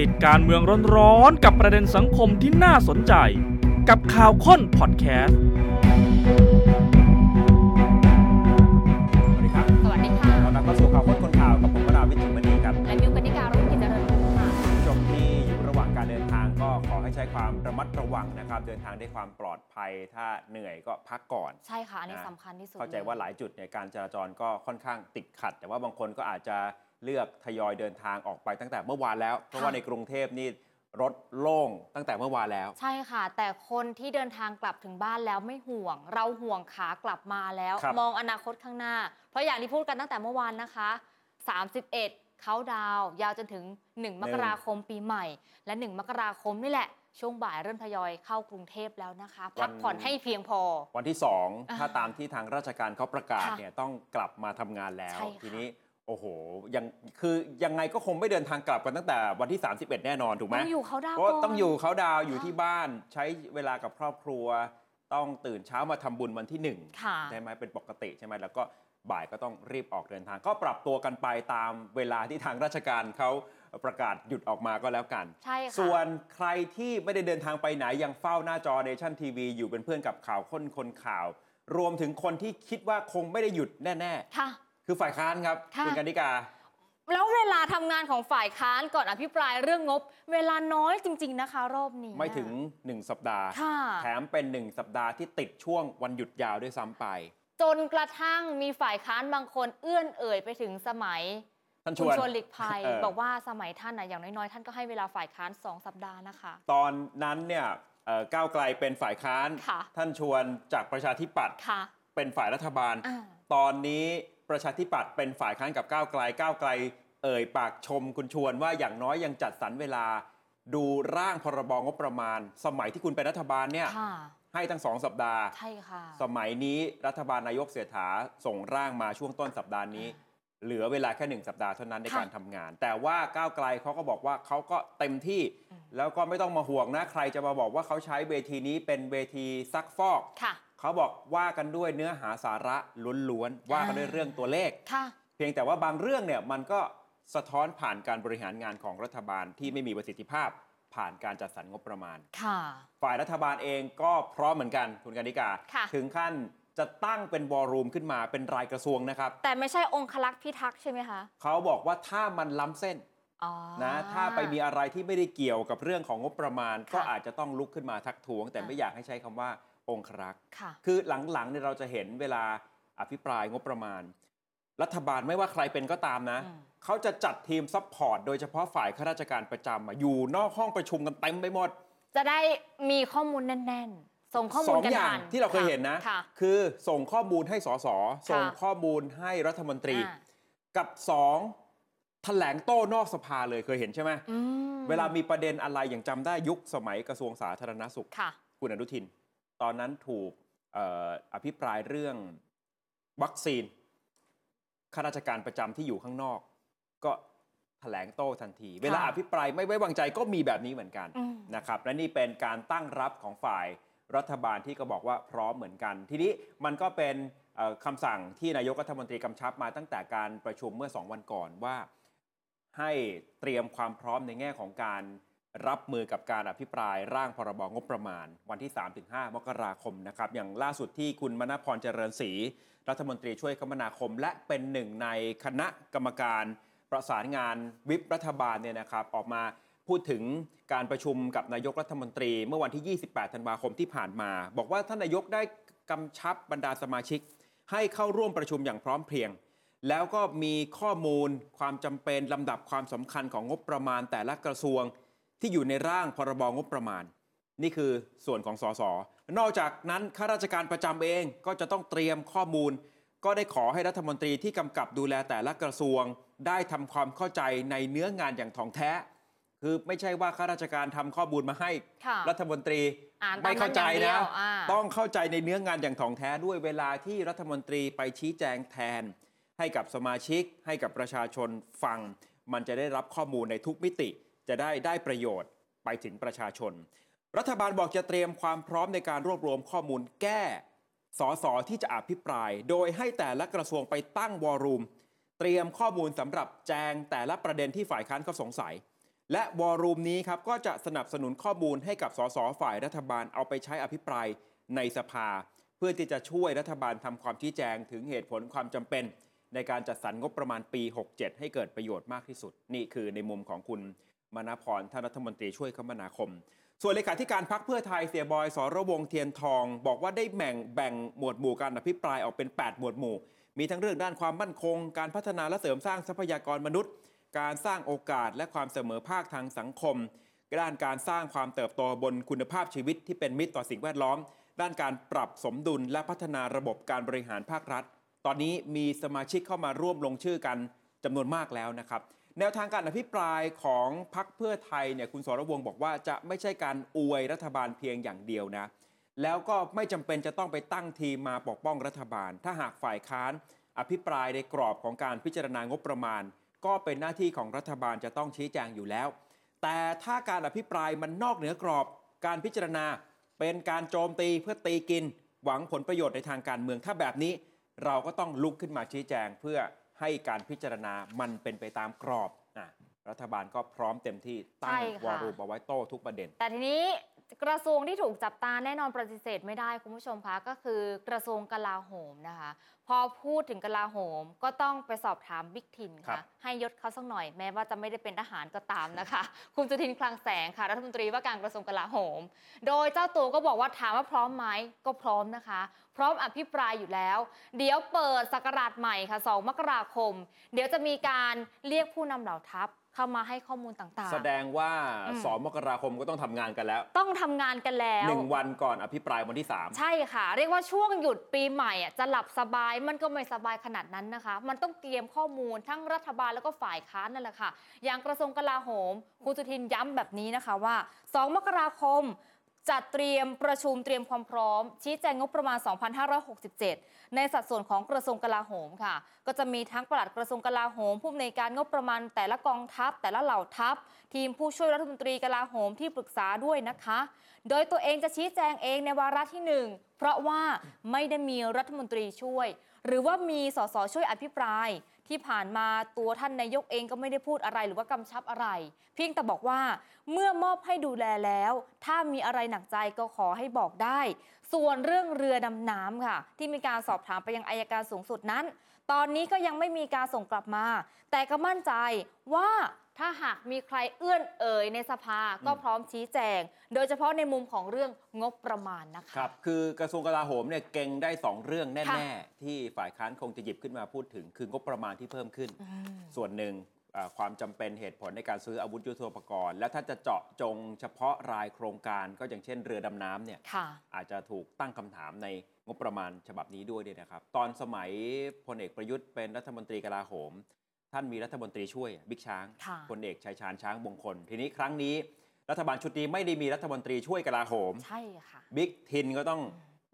ติดการเมืองร้อนๆกับประเด็นสังคมที่น่าสนใจ กับข่าวค้นพอดแคสต์สวัสดีครับสวัสดีค่ะเรานำเข้าสู่ข่าวค้นคนข่าวกับผมวราวิจิตรมณีครับ และมิวกนิการรุ่งกิจเจริญค่ะผู้ชมที่อยู่ระหว่างการเดินทางก็ขอให้ใช้ความระมัดระวังนะครับ เดินทางด้วยความปลอดภัย ถ้าเหนื่อยก็พักก่อน ใช่ค่ะ อันนี้นะสำคัญที่สุดเข้าใจว่าหลายจุดเนี่ยการจราจรก็ค่อนข้างติดขัด แต่ว่าบางคนก็อาจจะ เลือกทยอยเดินทางออกไปตั้งแต่เมื่อวานแล้ว เพราะว่าในกรุงเทพนี่รถโล่งตั้งแต่เมื่อวานแล้ว ใช่ค่ะ แต่คนที่เดินทางกลับถึงบ้านแล้วไม่ห่วง เราห่วงขากลับมาแล้ว ครับ มองอนาคตข้างหน้า เพราะอย่างที่พูดกันตั้งแต่เมื่อวานนะคะ 31 เขาดาวน์ยาวจนถึง 1 มกราคมปีใหม่ และ 1 มกราคมนี่แหละ ช่วงบ่ายเริ่มทยอยเข้ากรุงเทพแล้วนะคะ พักผ่อนให้เพียงพอ วันที่ 2 ถ้าตามที่ทางราชการเขาประกาศค่ะเนี่ยต้องกลับมาทำงานแล้ว ใช่ค่ะ ทีนี้ โอ้โหยังคือยังไงก็คงไม่เดินทางกลับกันตั้งแต่วันที่ 31 แน่นอนถูกไหมต้องอยู่เขาดาวน์เพราะก่นต้องอยู่เขาดาวน์อยู่ค่ะที่บ้านใช้เวลากับครอบครัว ต้องตื่นเช้ามาทำบุญวันที่หนึ่งค่ะใช่ไหมเป็นปกติใช่ไหมแล้วก็บ่ายก็ต้องรีบออกเดินทาง ก็ปรับตัวกันไปตามเวลาที่ทางราชการเขาประกาศหยุดออกมาก็แล้วกัน ใช่ค่ะ ส่วนใครที่ไม่ได้เดินทางไปไหนยังเฝ้าหน้าจอเนชั่นทีวีอยู่เป็นเพื่อนกับข่าวค้นคนข่าว รวมถึงคนที่คิดว่าคงไม่ได้หยุดแน่ค่ะๆ คือฝ่ายค้านครับค่ะณกนิกา แล้วเวลาทำงานของฝ่ายค้านก่อนอภิปรายเรื่องงบ เวลาน้อยจริง ๆนะคะ รอบนี้ ไม่ถึง 1 สัปดาห์ ค่ะ แถมเป็น 1 สัปดาห์ที่ติดช่วงวันหยุดยาวด้วยซ้ำไป จนกระทั่งมีฝ่ายค้านบางคนเอื้อนเอ่ยไปถึงสมัยท่านชคุณวนชวนหลีกภัยเออบอกว่าสมัยท่านนะอย่างน้อยๆ ท่านก็ให้เวลาฝ่ายค้าน 2 สัปดาห์นะคะ ตอนนั้นเนี่ยเอ่อก้าวไกลเป็นฝ่ายค้าน ค่ะ ท่านชวนจากประชาธิปัตย์ค่ะ เป็นฝ่ายรัฐบาล อ่า ตอนนี้ ประชาธิปัตย์เป็นฝ่ายค้านกับก้าวไกลก้าวไกล เอ่ยปากชมคุณชวนว่าอย่างน้อยยังจัดสรรเวลา ดูร่างพรบงบประมาณ สมัยที่คุณเป็นรัฐบาลเนี่ยค่ะให้ทั้งสองสัปดาห์ ใช่ค่ะ สมัยนี้รัฐบาลนายกเสียถาส่งร่างมาช่วงต้นสัปดาห์นี้ เหลือเวลาแค่หนึ่งสัปดาห์เท่านั้นในค่ะการทำงาน แต่ว่าก้าวไกลเขาก็บอกว่าเขาก็เต็มที่อืมแล้วก็ไม่ต้องมาห่วงนะใครจะมาบอกว่าเขาใช้เวทีนี้เป็นเวทีซักฟอกค่ะ เขาบอกว่ากันด้วยเนื้อหาสาระล้วนๆว่ากันด้วยเรื่องตัวเลข ค่ะ เพียงแต่ว่าบางเรื่องเนี่ยมันก็สะท้อนผ่านการบริหารงานของรัฐบาลที่ไม่มีประสิทธิภาพ ผ่านการจัดสรรงบประมาณ ค่ะ ฝ่ายรัฐบาลเองก็พร้อมเหมือนกันคุณกนิกา ค่ะ ถึงขั้นจะตั้งเป็นวอลลุ่มขึ้นมาเป็นรายกระทรวงนะครับ แต่ไม่ใช่องคลักษ์พิทักษ์ใช่ไหมคะ เขาบอกว่าถ้ามันล้ำเส้นอ๋อ นะถ้าไปมีอะไรที่ไม่ได้เกี่ยวกับเรื่องของงบประมาณค่ะก็อาจจะต้องลุกขึ้นมาทักท้วง แต่อะไม่อยากให้ใช้คำว่า องครักษ์ค่ะคือหลังๆเนี่ยเราจะเห็นเวลาอภิปรายงบประมาณ รัฐบาลไม่ว่าใครเป็นก็ตามนะอืมเขาจะจัดทีม support โดยเฉพาะฝ่ายข้าราชการประจำอะอยู่นอกห้องประชุมกันเต็มไปหมด จะได้มีข้อมูลแน่น ๆ ส่งข้อมูลสำรองกันอย่างที่เราเคยเห็นนะค่ะคือส่งข้อมูลให้สสส่งค่ะข้อมูลให้รัฐมนตรีอ่ากับสองแถลงโต้นอกสภาเลยเคยเห็นใช่ไหมอืมเวลามีประเด็นอะไรอย่างจำได้ยุคสมัยกระทรวงสาธารณสุขค่ะคุณอนุทิน ตอนนั้นถูกเอ่ออภิปรายเรื่องวัคซีนข้าราชการประจำที่อยู่ข้างนอก ก็แถลงโต้ทันที เวลาอภิปรายไม่ไว้วางใจก็มีแบบนี้เหมือนกันอืมนะครับและนี่เป็นการตั้งรับของฝ่ายรัฐบาลที่ก็บอกว่าพร้อมเหมือนกัน ทีนี้มันก็เป็นเอ่อคำสั่งที่นายกรัฐมนตรีกำชับมาตั้งแต่การประชุมเมื่อ 2 วันก่อนว่า ให้เตรียมความพร้อมในแง่ของการ รับมือกับการอภิปรายร่างพรบงบประมาณ วันที่ 3-5 มกราคมนะครับ อย่างล่าสุดที่คุณมณพรเจริญศรีรัฐมนตรีช่วยคมนาคม และเป็นหนึ่งในคณะกรรมการประสานงานวิปรัฐบาลเนี่ยนะครับ ออกมาพูดถึงการประชุมกับนายกรัฐมนตรี เมื่อวันที่ 28 ธันวาคมที่ผ่านมา บอกว่าท่านนายกได้กำชับบรรดาสมาชิก ให้เข้าร่วมประชุมอย่างพร้อมเพรียง แล้วก็มีข้อมูลความจำเป็นลำดับความสำคัญของงบประมาณแต่ละกระทรวง ที่อยู่ในร่างพรบงบประมาณ นี่คือส่วนของสสนอกจากนั้นข้าราชการประจำเองก็จะต้องเตรียมข้อมูล ก็ได้ขอให้รัฐมนตรีที่กำกับดูแลแต่ละกระทรวง ได้ทำความเข้าใจในเนื้องานอย่างถ่องแท้ คือไม่ใช่ว่าข้าราชการทำข้อมูลมาให้ค่ะรัฐมนตรีอ่านตามไม่เข้าใจนั้นอย่างเดีนะยวอ่าต้องเข้าใจในเนื้องานอย่างถ่องแท้ด้วยเวลาที่รัฐมนตรีไปชี้แจงแทน ให้กับสมาชิก ให้กับประชาชนฟัง มันจะได้รับข้อมูลในทุกมิติ จะได้ได้ประโยชน์ไปถึงประชาชน รัฐบาลบอกจะเตรียมความพร้อมในการรวบรวมข้อมูลแก้สสที่จะอภิปราย โดยให้แต่ละกระทรวงไปตั้งวอรูม เตรียมข้อมูลสำหรับแจงแต่ละประเด็นที่ฝ่ายค้านเขาสงสัย และวอรูมนี้ครับก็จะสนับสนุนข้อมูลให้กับสสฝ่ายรัฐบาลเอาไปใช้อภิปรายในสภา เพื่อที่จะช่วยรัฐบาลทำความชี้แจงถึงเหตุผลความจำเป็น ในการจัดสรรงบประมาณปี 67 ให้เกิดประโยชน์มากที่สุด นี่คือในมุมของคุณ มณพรท่านรัฐมนตรีช่วยคมนาคม ส่วนเลขาธิการพักเพื่อไทยเสียบอยสรวงเทียนทอง บอกว่าได้แบ่งแบ่งหมวดหมู่การอภิปรายออกเป็น 8 หมวดหมู่ มีทั้งเรื่องด้านความมั่นคง การพัฒนาและเสริมสร้างทรัพยากรมนุษย์ การสร้างโอกาสและความเสมอภาคทางสังคม ด้านการสร้างความเติบโตบนคุณภาพชีวิตที่เป็นมิตรต่อสิ่งแวดล้อม ด้านการปรับสมดุลและพัฒนาระบบการบริหารภาครัฐ ตอนนี้มีสมาชิกเข้ามาร่วมลงชื่อกันจำนวนมากแล้วนะครับ แนวทางการอภิปรายของพักเพื่อไทยเนี่ยคุณสรวงบอกว่าจะไม่ใช่การอวยรัฐบาลเพียงอย่างเดียวนะ แล้วก็ไม่จำเป็นจะต้องไปตั้งทีมมาปกป้องรัฐบาล ถ้าหากฝ่ายค้าน อภิปรายในกรอบของการพิจารณางบประมาณ ก็เป็นหน้าที่ของรัฐบาลจะต้องชี้แจงอยู่แล้ว แต่ถ้าการอภิปรายมันนอกเหนือกรอบการพิจารณา เป็นการโจมตีเพื่อตีกิน หวังผลประโยชน์ในทางการเมืองถ้าแบบนี้ เราก็ต้องลุกขึ้นมาชี้แจงเพื่อ ให้การพิจารณามันเป็นไปตามกรอบอะรัฐบาลก็พร้อมเต็มที่ตั้ใช่งค่ะวอรูมเอาไว้โต้ทุกประเด็น แต่ทีนี้ กระทรวงที่ถูกจับตาแน่นอนปฏิเสธไม่ได้คุณผู้ชมคะก็คือกระทรวงกลาโหมนะคะ พอพูดถึงกลาโหมก็ต้องไปสอบถามบิ๊กทินครัค่ะบให้ยศเขาสักหน่อยแม้ว่าจะไม่ได้เป็นทหารก็ตามนะคะ คุณสุทินคลังแสงค่ะรัฐมนตรีว่าการกระทรวงกลาโหม โดยเจ้าตัวก็บอกว่าถามว่าพร้อมไหมก็พร้อมนะคะ พร้อมอภิปรายอยู่แล้ว เดี๋ยวเปิดศักราชใหม่ค่ะ 2 มกราคม เดี๋ยวจะมีการเรียกผู้นำเหล่าทัพ เข้ามาให้ข้อมูลต่างๆ แสดงว่าอืม สองมกราคมก็ต้องทำงานกันแล้วต้องทำงานกันแล้ว หนึ่งวันก่อนอภิปรายวันที่3ใช่ค่ะ เรียกว่าช่วงหยุดปีใหม่อะจะหลับสบายมันก็ไม่สบายขนาดนั้นนะคะ มันต้องเตรียมข้อมูลทั้งรัฐบาลแล้วก็ฝ่ายค้านนั่นแหละค่ะ อย่างกระทรวงกลาโหมคุณสุทินย้ำแบบนี้นะคะว่า 2 มกราคม จัดเตรียมประชุมเตรียมความพร้อม ชี้แจงงบประมาณ 2567 ในสัดส่วนของกระทรวงกลาโหมค่ะ ก็จะมีทั้งปลัดกระทรวงกลาโหม ผู้อำนวยการงบประมาณแต่ละกองทัพ แต่ละเหล่าทัพ ทีมผู้ช่วยรัฐมนตรีกลาโหมที่ปรึกษาด้วยนะคะ โดยตัวเองจะชี้แจงเองในวาระที่หนึ่งเพราะว่าไม่ได้มีรัฐมนตรีช่วย หรือว่ามีสสช่วยอภิปราย ที่ผ่านมาตัวท่านนายกเองก็ไม่ได้พูดอะไรหรือว่ากำชับอะไร เพียงแต่บอกว่าเมื่อมอบให้ดูแลแล้ว ถ้ามีอะไรหนักใจก็ขอให้บอกได้ ส่วนเรื่องเรือดำน้ำค่ะ ที่มีการสอบถามไปยังอายการสูงสุดนั้น ตอนนี้ก็ยังไม่มีการส่งกลับมา แต่ก็มั่นใจว่าถ้าหากมีใครเอื้อนเอ่ยในสภาก็พร้อมชี้แจง โดยเฉพาะในมุมของเรื่องงบประมาณนะคะครับคือกระทรวงกลาโหมเนี่ยเก่งได้ 2 เรื่องค่ะแน่ๆ ที่ฝ่ายค้านคงจะหยิบขึ้นมาพูดถึง คืองบประมาณที่เพิ่มขึ้นอืมส่วนหนึ่งอ่าความจำเป็นเหตุผลในการซื้ออาวุธยุทโธปกรณ์ และถ้าจะเจาะจงเฉพาะรายโครงการก็อย่างเช่นเรือดำน้ำเนี่ยค่ะอาจจะถูกตั้งคำถามใน งบประมาณฉบับนี้ด้วยเนี่ยนะครับ ตอนสมัยพลเอกประยุทธ์เป็นรัฐมนตรีกลาโหม ท่านมีรัฐมนตรีช่วยบิ๊กช้างค่ะพลเอกชัยชาญช้างมงคล ทีนี้ครั้งนี้ รัฐบาลชุดนี้ไม่ได้มีรัฐมนตรีช่วยกลาโหม ใช่ค่ะบิ๊กทินก็ต้อง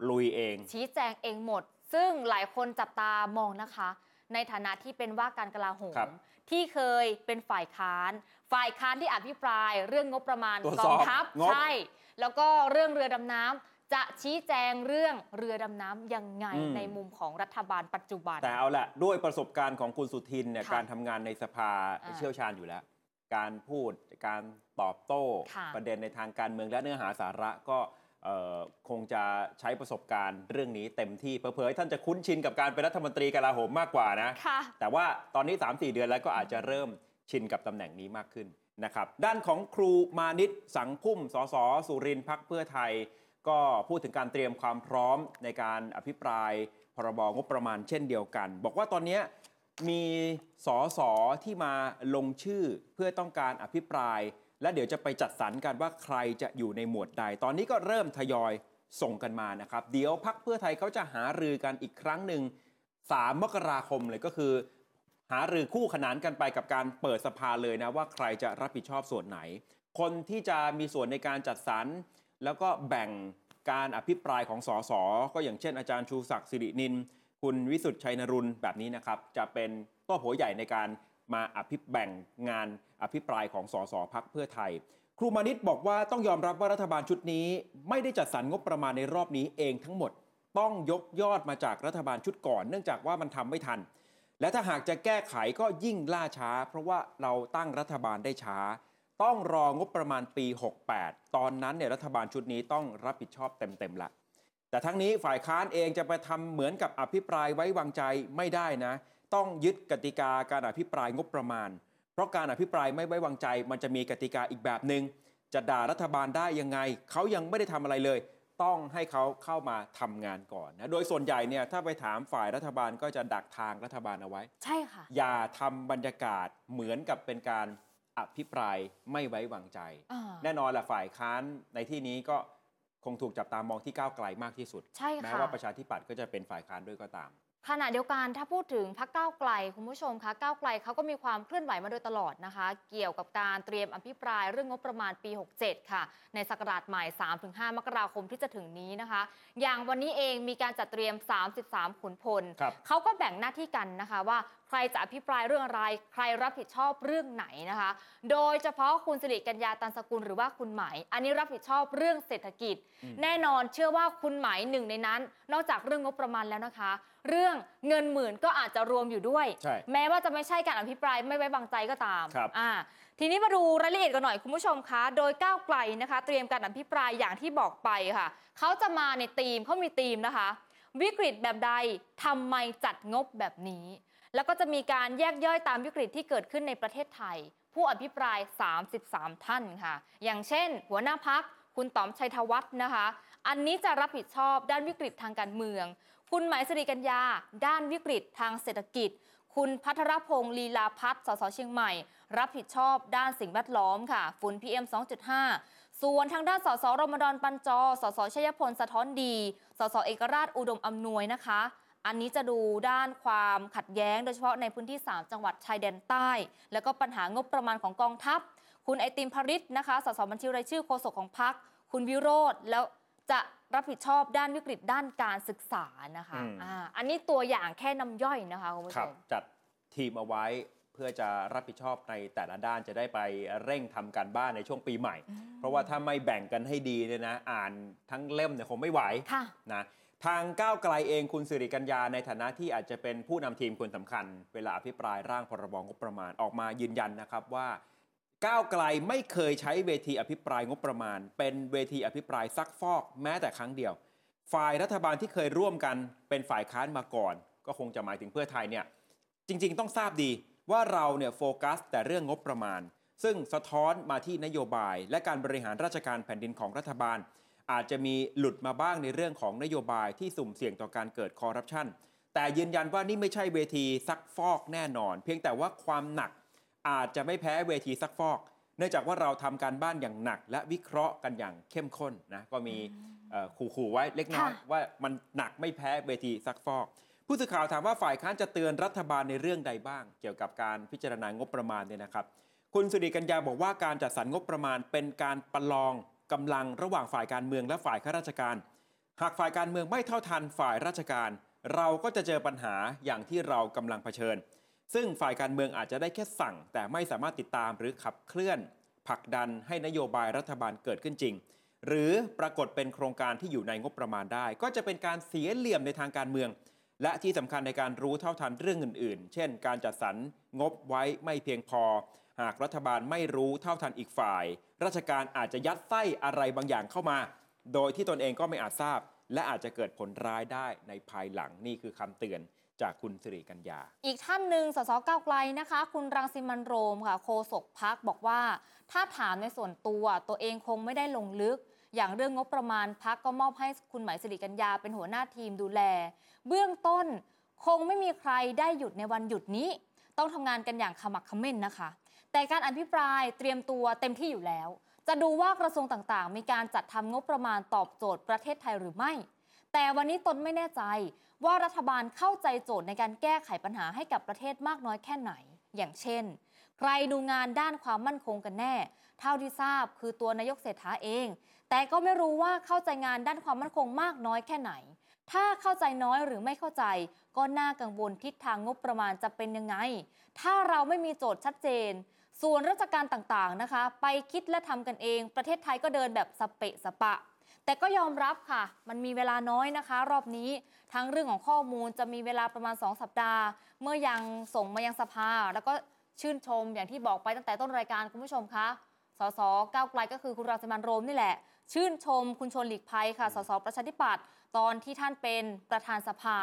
ลุยเอง ชี้แจงเองหมด ซึ่งหลายคนจับตามองนะคะ ในฐานะที่เป็นว่าการกลาโหมครับที่เคยเป็นฝ่ายค้าน ฝ่ายค้านที่อภิปราย เรื่องงบประมาณตรวจกสอองบทัพงบใช่แล้วก็เรื่องเรือดำน้ำ จะชี้แจงเรื่องเรือดำน้ำยังไงอืม ในมุมของรัฐบาลปัจจุบัน แต่เอาละด้วยประสบการณ์ของคุณสุทินเนี่ยค่ะการทำงานในสภาอ่าเชี่ยวชาญอยู่แล้ว การพูดการตอบโต้ ค่ะ ประเด็นในทางการเมืองและเนื้อหาสาระก็เอ่อคงจะใช้ประสบการณ์เรื่องนี้เต็มที่เผลอๆท่านจะคุ้นชินกับการเป็นรัฐมนตรีกลาโหมมากกว่านะ ค่ะ แต่ว่าตอนนี้ 3-4 เดือนแล้วก็อาจจะเริ่มชินกับตำแหน่งนี้มากขึ้นนะครับ ด้านของครูมานิตสังพุ่มสสสุรินทร์พักเพื่อไทย ก็พูดถึงการเตรียมความพร้อมในการอภิปรายพรบงบประมาณเช่นเดียวกัน บอกว่าตอนนี้มีสอสอที่มาลงชื่อเพื่อต้องการอภิปราย และเดี๋ยวจะไปจัดสรรกันว่าใครจะอยู่ในหมวดใด ตอนนี้ก็เริ่มทยอยส่งกันมานะครับ เดี๋ยวพักเพื่อไทยเขาจะหารือกันอีกครั้งหนึ่ง3มกราคมเลยก็คือ หารือคู่ขนานกันไปกับการเปิดสภาเลยนะว่าใครจะรับผิดชอบส่วนไหน คนที่จะมีส่วนในการจัดสรร แล้วก็แบ่งการอภิปรายของสสก็อย่างเช่นอาจารย์ชูศักดิ์สิรินิน คุณวิสุทธ์ชัยนรุนแบบนี้นะครับ จะเป็นโต้โผใหญ่ในการมาอภิแบ่งงานอภิปรายของสสพักเพื่อไทย ครูมานิตบอกว่าต้องยอมรับว่ารัฐบาลชุดนี้ ไม่ได้จัดสรรงบประมาณในรอบนี้เองทั้งหมด ต้องยกยอดมาจากรัฐบาลชุดก่อน เนื่องจากว่ามันทำไม่ทัน และถ้าหากจะแก้ไขก็ยิ่งล่าช้า เพราะว่าเราตั้งรัฐบาลได้ช้า ต้องรองบประมาณปี 68 ตอนนั้นเนี่ยรัฐบาลชุดนี้ต้องรับผิดชอบเต็มๆละ แต่ทั้งนี้ฝ่ายค้านเองจะไปทำเหมือนกับอภิปรายไว้วางใจไม่ได้นะ ต้องยึดกติกาการอภิปรายงบประมาณ เพราะการอภิปรายไม่ไว้วางใจ มันจะมีกติกาอีกแบบหนึง่งจะด่ารัฐบาลได้ยังไง เขายังไม่ได้ทำอะไรเลย ต้องให้เขาเข้ามาทำงานก่อนนะ โดยส่วนใหญ่เนี่ยถ้าไปถามฝ่ายรัฐบาลก็จะดักทางรัฐบาลเอาไว้ ใช่ค่ะ อย่าทำบรรยากาศเหมือนกับเป็นการ อภิปรายไม่ไว้วางใจอ่าแน่นอนแหละฝ่ายค้านในที่นี้ก็คงถูกจับตามองที่ก้าวไกลมากที่สุด ใช่แม้ค่ะว่าประชาธิปัตย์ก็จะเป็นฝ่ายค้านด้วยก็ตาม ขณะเดียวกันถ้าพูดถึงพักก้าวไกล คุณผู้ชมคะก้าวไกลเขาก็มีความเคลื่อนไหวมาโดยตลอดนะคะ เกี่ยวกับการเตรียมอภิปรายเรื่องงบประมาณปี 67 ค่ะ ในศักราชใหม่ 3-5 มกราคมที่จะถึงนี้นะคะ อย่างวันนี้เองมีการจัดเตรียม 33 ขุนพล ครับ เขาก็แบ่งหน้าที่กันนะคะว่าใครจะอภิปรายเรื่องอะไร ใครรับผิดชอบเรื่องไหนนะคะ โดยเฉพาะคุณสิริกัญญาตันสกุลหรือว่าคุณไหมายอันนี้รับผิดชอบเรื่องเศรษฐกิจอืมแน่นอนเชื่อว่าคุณไหมายหนึ่งในนั้น นอกจากเรื่องงบประมาณแล้วนะคะ เรื่องเงินหมื่นก็อาจจะรวมอยู่ด้วยใช่แม้ว่าจะไม่ใช่การอภิปรายไม่ไว้วางใจก็ตามครับอ่าทีนี้มาดูรายละเอียดกันหน่อยคุณผู้ชมคะ โดยก้าวไกลนะคะ เตรียมการอภิปรายอย่างที่บอกไปค่ะ เขาจะมาในธีมเขามีธีมนะคะ วิกฤตแบบใดทำไมจัดงบแบบนี้ แล้วก็จะมีการแยกย่อยตามวิกฤตที่เกิดขึ้นในประเทศไทย ผู้อภิปราย 33 ท่านค่ะ อย่างเช่น หัวหน้าพักคุณต๋อมชัยธวัฒน์นะคะ อันนี้จะรับผิดชอบด้านวิกฤตทางการเมือง คุณหมายสิริกัญญา ด้านวิกฤตทางเศรษฐกิจ คุณพัทรพงศ์ลีลาพัฒน์สสเชียงใหม่ รับผิดชอบด้านสิ่งแวดล้อมค่ะ ฝุ่น PM 2.5 ส่วนทางด้านสสรมฎอนปันจอสสชัยพลสะท้อนดี สสเอกราชอุดมอำนวยนะคะ อันนี้จะดูด้านความขัดแย้ง โดยเฉพาะในพื้นที่ 3 จังหวัดชายแดนใต้ แล้วก็ปัญหางบประมาณของกองทัพ คุณไอติมพริษนะคะ สสบัญชีรายชื่อโฆษกของพรรคคุณวิโรธแล้วจะรับผิดชอบด้านวิกฤตด้านการศึกษานะคะอืมอ่าอันนี้ตัวอย่างแค่น้ำย่อยนะคะคุณผู้คชรับมจัดทีมเอาไว้เพื่อจะรับผิดชอบในแต่ละด้านจะได้ไปเร่งทำการบ้านในช่วงปีใหม่ เพราะว่าถ้าไม่แบ่งกันให้ดีเนี่ยนะอ่านทั้งเล่มเนี่ยคงไม่ไหวค่ะนะทางก้าวไกลเองคุณสิริกัญญาในฐานะที่อาจจะเป็นผู้นำทีมคนสำคัญ เวลาอภิปรายร่างพรบงบประมาณออกมายืนยันนะครับว่าก้าวไกลไม่เคยใช้เวทีอภิปรายงบประมาณ เป็นเวทีอภิปรายซักฟอกแม้แต่ครั้งเดียว ฝ่ายรัฐบาลที่เคยร่วมกันเป็นฝ่ายค้านมาก่อน ก็คงจะหมายถึงเพื่อไทยเนี่ยจริง ๆ ต้องทราบดี ว่าเราเนี่ยโฟกัสแต่เรื่องงบประมาณ ซึ่งสะท้อนมาที่นโยบาย และการบริหารราชการแผ่นดินของรัฐบาล อาจจะมีหลุดมาบ้างในเรื่องของนโยบายที่สุ่มเสี่ยงต่อการเกิดคอร์รัปชันแต่ยืนยันว่านี่ไม่ใช่เวทีซักฟอกแน่นอน เพียงแต่ว่าความหนักอาจจะไม่แพ้เวทีซักฟอก เนื่องจากว่าเราทำการบ้านอย่างหนัก และวิเคราะห์กันอย่างเข้มข้นนะก็มีเอ่อขู่ๆไว้เล็กน้อยค่ะว่ามันหนักไม่แพ้เวทีซักฟอก ผู้สื่อข่าวถามว่าฝ่ายค้านจะเตือนรัฐบาลในเรื่องใดบ้าง เกี่ยวกับการพิจารณางบประมาณเนี่ยนะครับ คุณสุริกัญญาบอกว่าการจัดสรรงบประมาณเป็นการประลองกำลังระหว่างฝ่ายการเมืองและฝ่ายข้าราชการ หากฝ่ายการเมืองไม่เท่าทันฝ่ายราชการ เราก็จะเจอปัญหาอย่างที่เรากำลังเผชิญ ซึ่งฝ่ายการเมืองอาจจะได้แค่สั่ง แต่ไม่สามารถติดตามหรือขับเคลื่อนผลักดันให้นโยบายรัฐบาลเกิดขึ้นจริง หรือปรากฏเป็นโครงการที่อยู่ในงบประมาณได้ ก็จะเป็นการเสียเหลี่ยมในทางการเมือง และที่สำคัญในการรู้เท่าทันเรื่องอื่น ๆ เช่น การจัดสรรงบไว้ไม่เพียงพอ หากรัฐบาลไม่รู้เท่าทันอีกฝ่าย ราชการอาจจะยัดไส้อะไรบางอย่างเข้ามา โดยที่ตนเองก็ไม่อาจทราบ และอาจจะเกิดผลร้ายได้ในภายหลังนี่คือคำเตือนจากคุณสิริกัญญา อีกท่านหนึ่งสสก้าวไกลนะคะ คุณรังสิมันโรมค่ะโฆษกพักบอกว่า ถ้าถามในส่วนตัวตัวเองคงไม่ได้ลงลึก อย่างเรื่องงบประมาณพักก็มอบให้คุณหมายสิริกัญญาเป็นหัวหน้าทีมดูแล เบื้องต้นคงไม่มีใครได้หยุดในวันหยุดนี้ ต้องทำงานกันอย่างขมักขม้นนะคะ แต่การอภิปรายเตรียมตัวเต็มที่อยู่แล้ว จะดูว่ากระทรวงต่างๆ มีการจัดทำงบประมาณตอบโจทย์ประเทศไทยหรือไม่ แต่วันนี้ตนไม่แน่ใจว่ารัฐบาลเข้าใจโจทย์ในการแก้ไขปัญหาให้กับประเทศมากน้อยแค่ไหน อย่างเช่น ใครดูงานด้านความมั่นคงกันแน่ เท่าที่ทราบคือตัวนายกเศรษฐาเอง แต่ก็ไม่รู้ว่าเข้าใจงานด้านความมั่นคงมากน้อยแค่ไหน ถ้าเข้าใจน้อยหรือไม่เข้าใจ ก็น่ากังวลทิศทางงบประมาณจะเป็นยังไง ถ้าเราไม่มีโจทย์ชัดเจน ส่วนราชการต่างๆนะคะ ไปคิดและทำกันเอง ประเทศไทยก็เดินแบบสเปะสปะแต่ก็ยอมรับค่ะ มันมีเวลาน้อยนะคะ รอบนี้ทั้งเรื่องของข้อมูลจะมีเวลาประมาณ 2 สัปดาห์ เมื่อยังส่งมายังสภา แล้วก็ ชื่นชมอย่างที่บอกไปตั้งแต่ต้นรายการคุณผู้ชมคะสสก้าวไกลก็คือคุณรังสิมันต์โรมนี่แหละ ชื่นชมคุณชวนหลีกภัยค่ะสสประชาธิปัตย์ตอนที่ท่านเป็นประธานสภา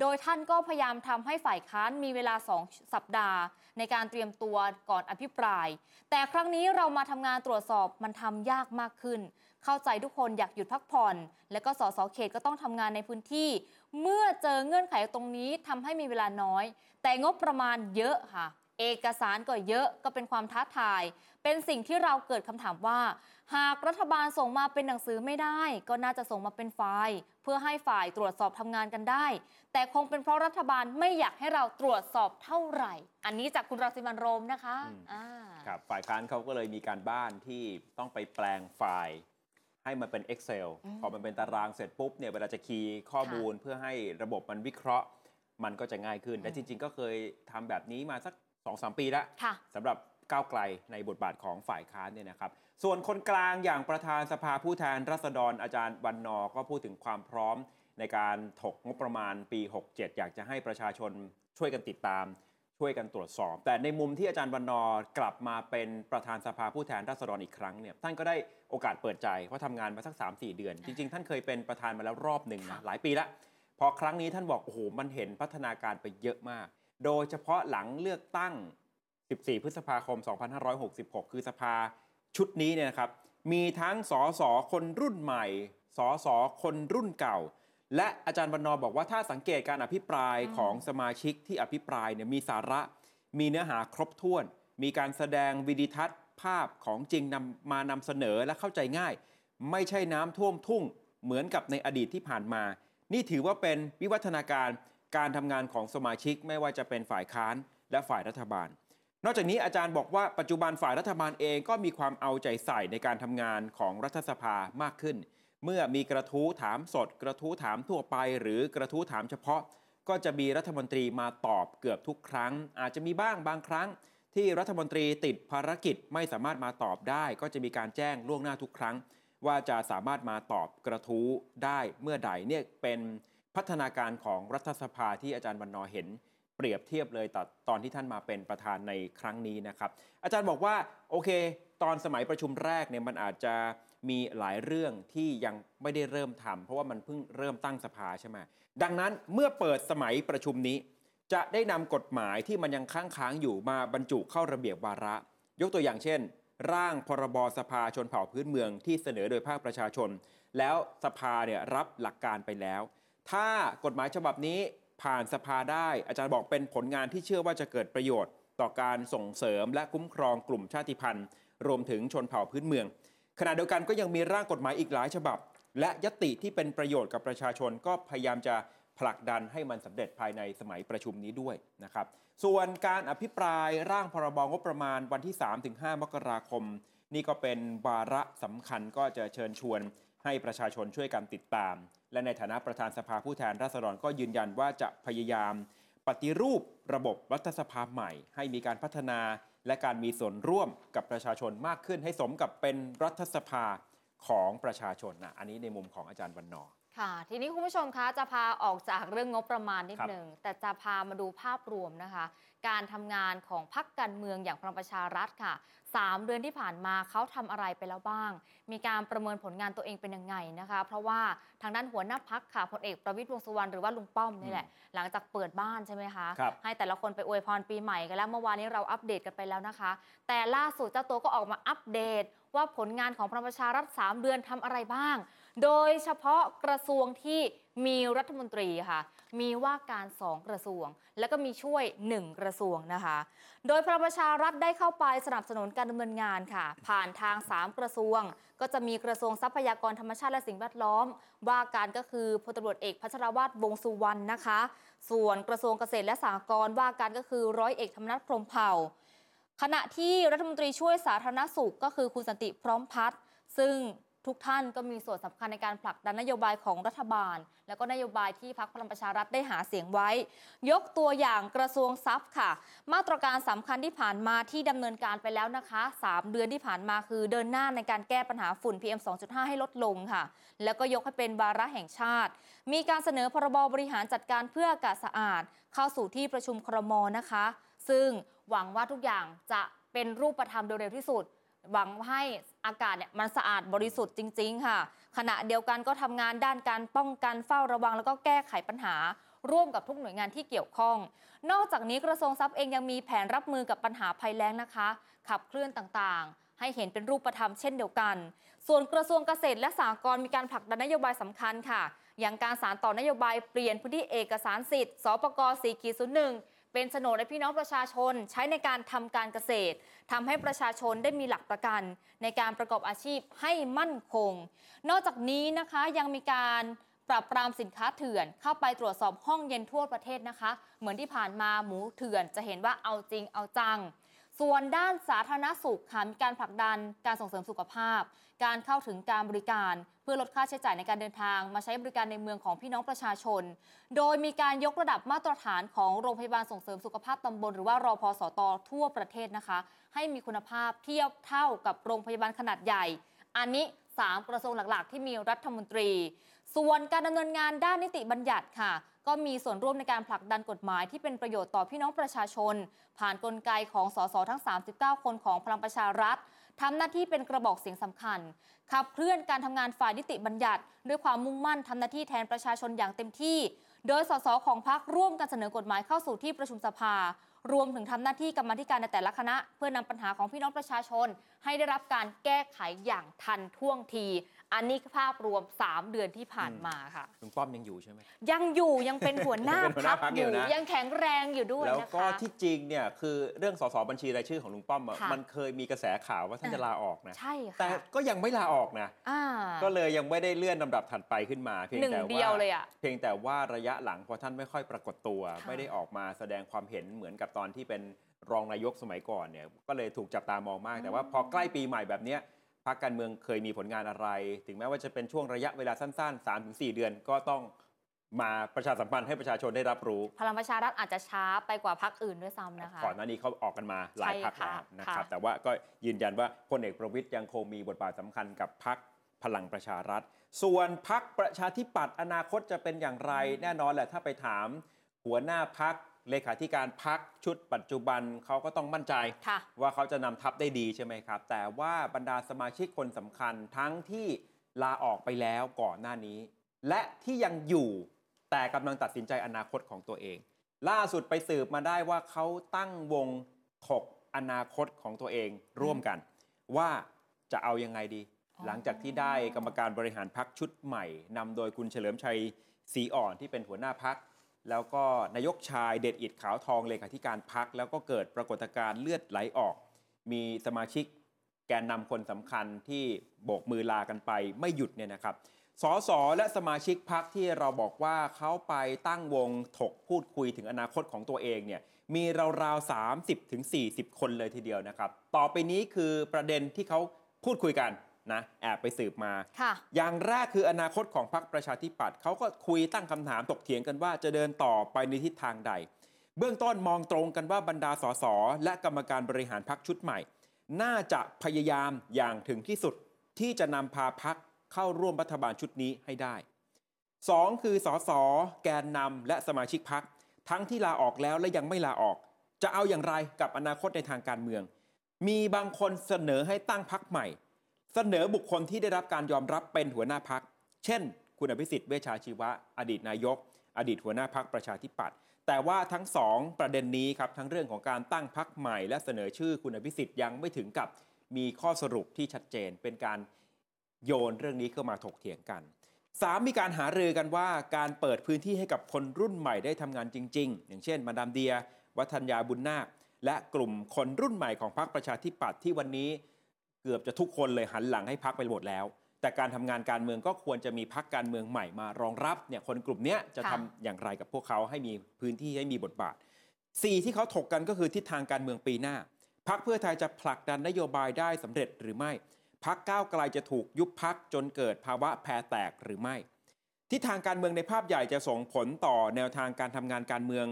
โดยท่านก็พยายามทำให้ฝ่ายค้านมีเวลา 2 สัปดาห์ ในการเตรียมตัวก่อนอภิปราย แต่ครั้งนี้เรามาทำงานตรวจสอบมันทำยากมากขึ้น เข้าใจทุกคนอยากหยุดพักผ่อน และก็สสเขตก็ต้องทำงานในพื้นที่ เมื่อเจอเงื่อนไขตรงนี้ทำให้มีเวลาน้อย แต่งบประมาณเยอะค่ะ เอกสารก็เยอะก็เป็นความท้าทาย เป็นสิ่งที่เราเกิดคำถามว่า หากรัฐบาลส่งมาเป็นหนังสือไม่ได้ ก็น่าจะส่งมาเป็นไฟล์เพื่อให้ฝ่ายตรวจสอบทำงานกันได้ แต่คงเป็นเพราะรัฐบาลไม่อยากให้เราตรวจสอบเท่าไหร่ อันนี้จากคุณรังสิมันต์โรมนะคะอืมอ่าครับฝ่ายค้านเขาก็เลยมีการบ้านที่ต้องไปแปลงไฟล์ให้มันเป็น Excel อืมพอมันเป็นตารางเสร็จปุ๊บเนี่ยเวลาจะคีย์ข้อมูลเพื่อให้ระบบมันวิเคราะห์ มันก็จะง่ายขึ้นอืมและจริง ๆ ก็เคยทำแบบนี้มาสัก 2-3ปีแล้วค่ะสำหรับก้าวไกลในบทบาทของฝ่ายค้านเนี่ยนะครับ ส่วนคนกลางอย่างประธานสภาผู้แทนรัษฎรอาจารย์วันนอร์ก็พูดถึงความพร้อมในการถกงบประมาณปี 67 อยากจะให้ประชาชนช่วยกันติดตาม ช่วยกันตรวจสอบ แต่ในมุมที่อาจารย์วันนอร์กลับมาเป็นประธานสภาผู้แทนราษฎรอีกครั้งเนี่ยท่านก็ได้โอกาสเปิดใจเพราะทำงานมาสัก 3-4 เดือน จริง ๆ ท่านเคยเป็นประธานมาแล้วรอบหนึ่งนะค่ะหลายปีละพอครั้งนี้ท่านบอกโอ้โหมันเห็นพัฒนาการไปเยอะมาก โดยเฉพาะหลังเลือกตั้ง 14 พฤษภาคม 2566 คือสภาชุดนี้เนี่ยนะครับ มีทั้งสสคนรุ่นใหม่ สสคนรุ่นเก่า และอาจารย์บรรณอบอกว่าถ้าสังเกตการอภิปรายอืมของสมาชิกที่อภิปรายเนี่ยมีสาระ มีเนื้อหาครบถ้วน มีการแสดงวิดีทัศน์ ภาพของจริงนำมานำเสนอและเข้าใจง่าย ไม่ใช่น้ำท่วมทุ่งเหมือนกับในอดีตที่ผ่านมา นี่ถือว่าเป็นวิวัฒนาการ การทำงานของสมาชิกไม่ว่าจะเป็นฝ่ายค้านและฝ่ายรัฐบาล นอกจากนี้อาจารย์บอกว่าปัจจุบันฝ่ายรัฐบาลเองก็มีความเอาใจใส่ในการทำงานของรัฐสภามากขึ้น เมื่อมีกระทู้ถามสด กระทู้ถามทั่วไป หรือกระทู้ถามเฉพาะ ก็จะมีรัฐมนตรีมาตอบเกือบทุกครั้ง อาจจะมีบ้างบางครั้ง ที่รัฐมนตรีติดภารกิจไม่สามารถมาตอบได้ ก็จะมีการแจ้งล่วงหน้าทุกครั้ง ว่าจะสามารถมาตอบกระทู้ได้เมื่อใดเนี่ยเป็น พัฒนาการของรัฐสภาที่อาจารย์วันนอเห็นเปรียบเทียบเลยตตอนที่ท่านมาเป็นประธานในครั้งนี้นะครับ อาจารย์บอกว่าโอเค ตอนสมัยประชุมแรกเนี่ยมันอาจจะมีหลายเรื่องที่ยังไม่ได้เริ่มทำเพราะว่ามันเพิ่งเริ่มตั้งสภาใช่ไหมดังนั้นเมื่อเปิดสมัยประชุมนี้ จะได้นำกฎหมายที่มันยังค้างค้างอยู่มาบรรจุเข้าระเบียบวาระ ยกตัวอย่างเช่น ร่างพรบสภาชนเผ่าพื้นเมืองที่เสนอโดยภาคประชาชน แล้วสภาเนี่ยรับหลักการไปแล้ว ถ้ากฎหมายฉบับนี้ผ่านสภาได้ อาจารย์บอกเป็นผลงานที่เชื่อว่าจะเกิดประโยชน์ ต่อการส่งเสริมและคุ้มครองกลุ่มชาติพันธุ์ รวมถึงชนเผ่าพื้นเมือง ขณะเดียวกันก็ยังมีร่างกฎหมายอีกหลายฉบับ และยติที่เป็นประโยชน์กับประชาชนก็พยายามจะผลักดันให้มันสำเร็จภายในสมัยประชุมนี้ด้วยนะครับ ส่วนการอภิปรายร่างพรบงบประมาณวันที่ 3-5 มกราคม นี่ก็เป็นวาระสำคัญก็จะเชิญชวน ให้ประชาชนช่วยกันติดตาม และในฐานะประธานสภาผู้แทนราษฎรก็ยืนยันว่าจะพยายาม ปฏิรูประบบรัฐสภาใหม่ ให้มีการพัฒนา และการมีส่วนร่วมกับประชาชนมากขึ้นให้สมกับเป็นรัฐสภาของประชาชนนะอันนี้ในมุมของอาจารย์วันนอร์ ค่ะ ทีนี้คุณผู้ชมคะจะพาออกจากเรื่องงบประมาณนิดครับหนึ่งแต่จะพามาดูภาพรวมนะคะ การทำงานของพรรคการเมืองอย่างพลังประชารัฐค่ะสามเดือนที่ผ่านมาเขาทำอะไรไปแล้วบ้าง มีการประเมินผลงานตัวเองเป็นยังไงนะคะ เพราะว่าทางด้านหัวหน้าพักค่ะพลเอกประวิตรวงษ์สุวรรณหรือว่าลุงป้อมนี่แหละหลังจากเปิดบ้านใช่ไหมคะครับให้แต่ละคนไปอวยพรปีใหม่กันแล้วเมื่อวานนี้เราอัปเดตกันไปแล้วนะคะ แต่ล่าสุดเจ้าตัวก็ออกมาอัปเดตว่าผลงานของพลังประชารัฐ 3 เดือนทำอะไรบ้าง โดยเฉพาะกระทรวงที่มีรัฐมนตรีค่ะ มีว่าการ2กระทรวง แล้วก็มีช่วย1กระทรวงนะคะ โดยพลังประชารัฐได้เข้าไปสนับสนุนการดำเนินงานค่ะ ผ่านทาง 3 กระทรวง ก็จะมีกระทรวงทรัพยากรธรรมชาติและสิ่งแวดล้อม ว่าการก็คือพลตำรวจเอกพัชรวาทวงษ์สุวรรณนะคะ ส่วนกระทรวงเกษตรและสหกรณ์ว่าการก็คือร้อยเอกธรรมนัฐพรหมเผ่า ขณะที่รัฐมนตรีช่วยสาธารณสุขก็คือคุณสันติพร้อมพัฒน์ซึ่ง ทุกท่านก็มีส่วนสำคัญในการผลักดันนโยบายของรัฐบาล แล้วก็นโยบายที่พรรคพลังประชารัฐได้หาเสียงไว้ ยกตัวอย่างกระทรวงทรัพย์ค่ะ มาตรการสำคัญที่ผ่านมาที่ดำเนินการไปแล้วนะคะ 3 เดือนที่ผ่านมาคือเดินหน้าในการแก้ปัญหาฝุ่น PM 2.5 ให้ลดลงค่ะ แล้วก็ยกให้เป็นวาระแห่งชาติ มีการเสนอพรบบริหารจัดการเพื่ออากาศสะอาด เข้าสู่ที่ประชุมครมนะคะ ซึ่งหวังว่าทุกอย่างจะเป็นรูปธรรมโดยเร็วที่สุด หวังให้ อากาศเนี่ยมันสะอาดบริสุทธิ์จริง ๆ ค่ะ ขณะเดียวกันก็ทำงานด้านการป้องกันเฝ้าระวัง แล้วก็แก้ไขปัญหา ร่วมกับทุกหน่วยงานที่เกี่ยวข้อง นอกจากนี้กระทรวงทรัพย์เองยังมีแผนรับมือกับปัญหาภัยแล้งนะคะ ขับเคลื่อนต่างๆ ให้เห็นเป็นรูปธรรมเช่นเดียวกัน ส่วนกระทรวงเกษตรและสหกรณ์มีการผลักดันนโยบายสำคัญค่ะ อย่างการสารต่อนโยบายเปลี่ยนพื้นที่เอกสารสิทธิ์สปก4ขีด01 เป็นโฉนดให้พี่น้องประชาชนใช้ในการทำการเกษตรทำให้ประชาชนได้มีหลักประกัน ในการประกอบอาชีพให้มั่นคง นอกจากนี้นะคะยังมีการปราบปรามสินค้าเถื่อนเข้าไปตรวจสอบห้องเย็นทั่วประเทศนะคะ เหมือนที่ผ่านมาหมูเถื่อนจะเห็นว่าเอาจริงเอาจัง ส่วนด้านสาธารณสุขค่ะมีการผลักดันการส่งเสริมสุขภาพ การเข้าถึงการบริการ เพื่อลดค่าใช้จ่ายในการเดินทาง มาใช้บริการในเมืองของพี่น้องประชาชน โดยมีการยกระดับมาตรฐานของโรงพยาบาลส่งเสริมสุขภาพตำบล หรือว่ารอพสตทั่วประเทศนะคะ ให้มีคุณภาพเทียบเท่ากับโรงพยาบาลขนาดใหญ่ อันนี้ 3 กระทรวงหลัก ๆ ที่มีรัฐมนตรี ส่วนการดำเนินงานด้านนิติบัญญัติค่ะ ก็มีส่วนร่วมในการผลักดันกฎหมายที่เป็นประโยชน์ต่อพี่น้องประชาชน ผ่านนกลไกของสสทั้ง 39 คนของพลังประชารัฐ ทำหน้าที่เป็นกระบอกเสียงสำคัญ ขับเคลื่อนการทำงานฝ่ายนิติบัญญัติ ด้วยความมุ่งมั่นทำหน้าที่แทนประชาชนอย่างเต็มที่ โดยสสของพรรคร่วมกันเสนอกฎหมายเข้าสู่ที่ประชุมสภา รวมถึงทำหน้าที่กรรมธิการในแต่ละคณะ เพื่อนำปัญหาของพี่น้องประชาชน ให้ได้รับการแก้ไขอย่างทันท่วงที อันนี้คือภาพรวม 3 เดือนที่ผ่านมาค่ะ ลุงป้อมยังอยู่ใช่ไหม ยังอยู่ยังเป็นหัวหน้าเป็นหัวหพัน้ากพรรคออยู่ยู่ นะ ยังแข็งแรงอยู่ด้วยแล้วนะคะก็ที่จริงเนี่ยคือเรื่องสสบัญชีรายชื่อของลุงป้อมอะค่ะ มันเคยมีกระแสข่าวว่าท่านจะลาออกนะ ใช่แต่ค่ะก็ยังไม่ลาออกนะ อ่า ก็เลยยังไม่ได้เลื่อนลำดับถัดไปขึ้นมาเพียงหนึ่งแต่เดียวว่าเลยอะเพียงแต่ว่าระยะหลังพอท่านไม่ค่อยปรากฏตัว ค่ะ ไม่ได้ออกมาแสดงความเห็นเหมือนกับตอนที่เป็นรองนายกสมัยก่อนเนี่ยก็เลยถูกจับตามองมากแต่ว่าพอใกล้ปีใหม่แบบเนี้ย พรรคการเมืองเคยมีผลงานอะไร ถึงแม้ว่าจะเป็นช่วงระยะเวลาสั้น ๆ 3-4 เดือนก็ต้องมาประชาสัมพันธ์ให้ประชาชนได้รับรู้ พลังประชารัฐอาจจะช้าไปกว่าพักอื่นด้วยซ้ำนะคะก่อนหน้านี้เขาออกกันมาหลายพักใช่แล้วค่ะนะครับค่ะแต่ว่าก็ยืนยันว่าพลเอกประวิตยยังคงมีบทบาทสำคัญกับพักพลังประชารัฐ ส่วนพักประชาธิปัตย์อนาคตจะเป็นอย่างไร แน่นอนแหละถ้าไปถามหัวหน้าพัก เลขาธิการพักชุดปัจจุบันเขาก็ต้องมั่นใจค่ะว่าเขาจะนำทัพได้ดีใช่ไหมครับ แต่ว่าบรรดาสมาชิกคนสำคัญทั้งที่ลาออกไปแล้วก่อนหน้านี้ และที่ยังอยู่แต่กำลังตัดสินใจอนาคตของตัวเอง ล่าสุดไปสืบมาได้ว่าเขาตั้งวงถกอนาคตของตัวเองร่วมกัน ว่าจะเอายังไงดีอ๋อหลังจากที่ได้กรรมการบริหารพักชุดใหม่นำโดยคุณเฉลิมชัยศรีอ่อนที่เป็นหัวหน้าพัก แล้วก็นายกชายเด็ดอิดขาวทองเลขาธิการพัก แล้วก็เกิดปรากฏการณ์เลือดไหลออก มีสมาชิกแกนนำคนสำคัญที่โบกมือลากันไปไม่หยุดเนี่ยนะครับสสและสมาชิกพักที่เราบอกว่าเขาไปตั้งวงถกพูดคุยถึงอนาคตของตัวเองเนี่ยมีราวๆ 30ถึง40 คนเลยทีเดียวนะครับ ต่อไปนี้คือประเด็นที่เขาพูดคุยกัน นะแอบไปสืบมาค่ะอย่างแรกคืออนาคตของพรรคประชาธิปัตย์เขาก็คุยตั้งคำถามตกเถียงกันว่าจะเดินต่อไปในทิศทางใด เบื้องต้นมองตรงกันว่าบรรดาสสและกรรมการบริหารพรรคชุดใหม่ น่าจะพยายามอย่างถึงที่สุดที่จะนำพาพรรคเข้าร่วมรัฐบาลชุดนี้ให้ได้ 2 คือสสแกนนำและสมาชิกพรรคทั้งที่ลาออกแล้วและยังไม่ลาออก จะเอาอย่างไรกับอนาคตในทางการเมือง มีบางคนเสนอให้ตั้งพรรคใหม่ เสนอบุคคลที่ได้รับการยอมรับเป็นหัวหน้าพัก เช่น คุณอภิสิทธิ์เวชชาชีวะ อดีตนายก อดีตหัวหน้าพักประชาธิปัตย์แต่ว่าทั้งสองประเด็นนี้ครับทั้งเรื่องของการตั้งพักใหม่ และเสนอชื่อคุณอภิสิทธิ์ยังไม่ถึงกับมีข้อสรุปที่ชัดเจน เป็นการโยนเรื่องนี้เข้ามาถกเถียงกันสามมีการหารือกันว่าการเปิดพื้นที่ให้กับคนรุ่นใหม่ได้ทำงานจริง ๆ อย่างเช่น มาดามเดีย วัฒนยาบุญนาคและกลุ่มคนรุ่นใหม่ของพรรคประชาธิปัตย์ที่วันนี้ เกือบจะทุกคนเลยหันหลังให้พักไปหมดแล้ว แต่การทำงานการเมืองก็ควรจะมีพักการเมืองใหม่มารองรับเนี่ยคนกลุ่มนี้จะค่ะทำอย่างไรกับพวกเขาให้มีพื้นที่ให้มีบทบาทสี่ที่เขาถกกันก็คือทิศทางการเมืองปีหน้าพักเพื่อไทยจะผลักดันนโยบายได้สำเร็จหรือไม่พักก้าวไกลจะถูกยุบพักจนเกิดภาวะแพรแตกหรือไม่ทิศทางการเมืองในภาพใหญ่จะส่งผลต่อแนวทางการทำงานการเมือง